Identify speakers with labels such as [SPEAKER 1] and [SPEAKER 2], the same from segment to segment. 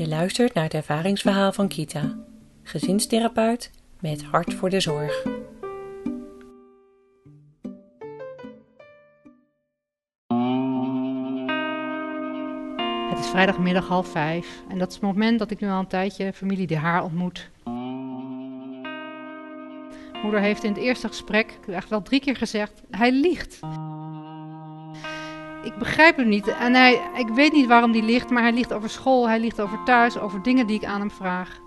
[SPEAKER 1] Je luistert naar het ervaringsverhaal van Kita, gezinstherapeut met hart voor de zorg.
[SPEAKER 2] Het is vrijdagmiddag half vijf en dat is het moment dat ik nu al een tijdje familie De Haar ontmoet. Moeder heeft in het eerste gesprek, echt wel drie keer gezegd, hij liegt. Ik begrijp hem niet en hij, ik weet niet waarom hij liegt, maar hij liegt over school, hij liegt over thuis, over dingen die ik aan hem vraag.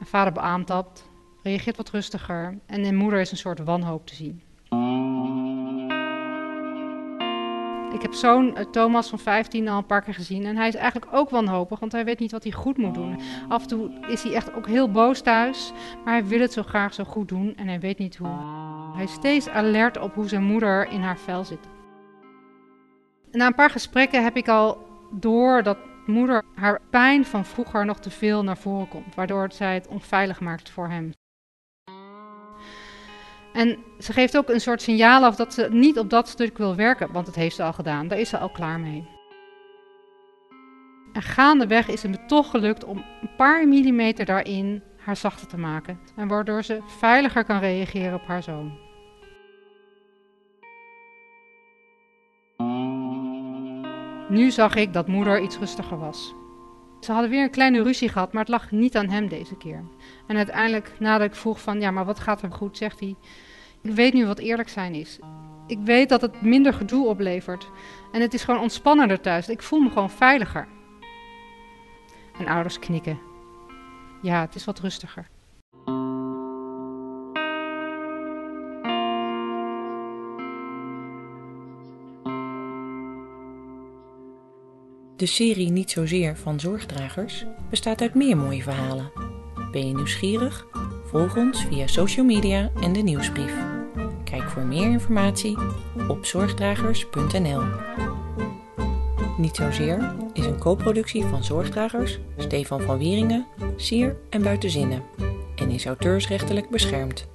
[SPEAKER 2] En vader beaamt dat, reageert wat rustiger en in moeder is een soort wanhoop te zien. Ik heb zoon eh, Thomas van 15 al een paar keer gezien. En hij is eigenlijk ook wanhopig, want hij weet niet wat hij goed moet doen. Af en toe is hij echt ook heel boos thuis. Maar hij wil het zo graag zo goed doen en hij weet niet hoe. Hij is steeds alert op hoe zijn moeder in haar vel zit. Na een paar gesprekken heb ik al door dat moeder haar pijn van vroeger nog te veel naar voren komt. Waardoor zij het onveilig maakt voor hem. En ze geeft ook een soort signaal af dat ze niet op dat stuk wil werken, want dat heeft ze al gedaan. Daar is ze al klaar mee. En gaandeweg is het me toch gelukt om een paar millimeter daarin haar zachter te maken. En waardoor ze veiliger kan reageren op haar zoon. Nu zag ik dat moeder iets rustiger was. Ze hadden weer een kleine ruzie gehad, maar het lag niet aan hem deze keer. En uiteindelijk, nadat ik vroeg van, ja, maar wat gaat er goed, zegt hij, ik weet nu wat eerlijk zijn is. Ik weet dat het minder gedoe oplevert. En het is gewoon ontspannender thuis. Ik voel me gewoon veiliger. En ouders knikken. Ja, het is wat rustiger.
[SPEAKER 1] De serie Niet Zozeer van Zorgdragers bestaat uit meer mooie verhalen. Ben je nieuwsgierig? Volg ons via social media en de nieuwsbrief. Kijk voor meer informatie op zorgdragers.nl. Niet Zozeer is een co-productie van Zorgdragers, Stefan van Wieringen, Sier en Buitenzinnen en is auteursrechtelijk beschermd.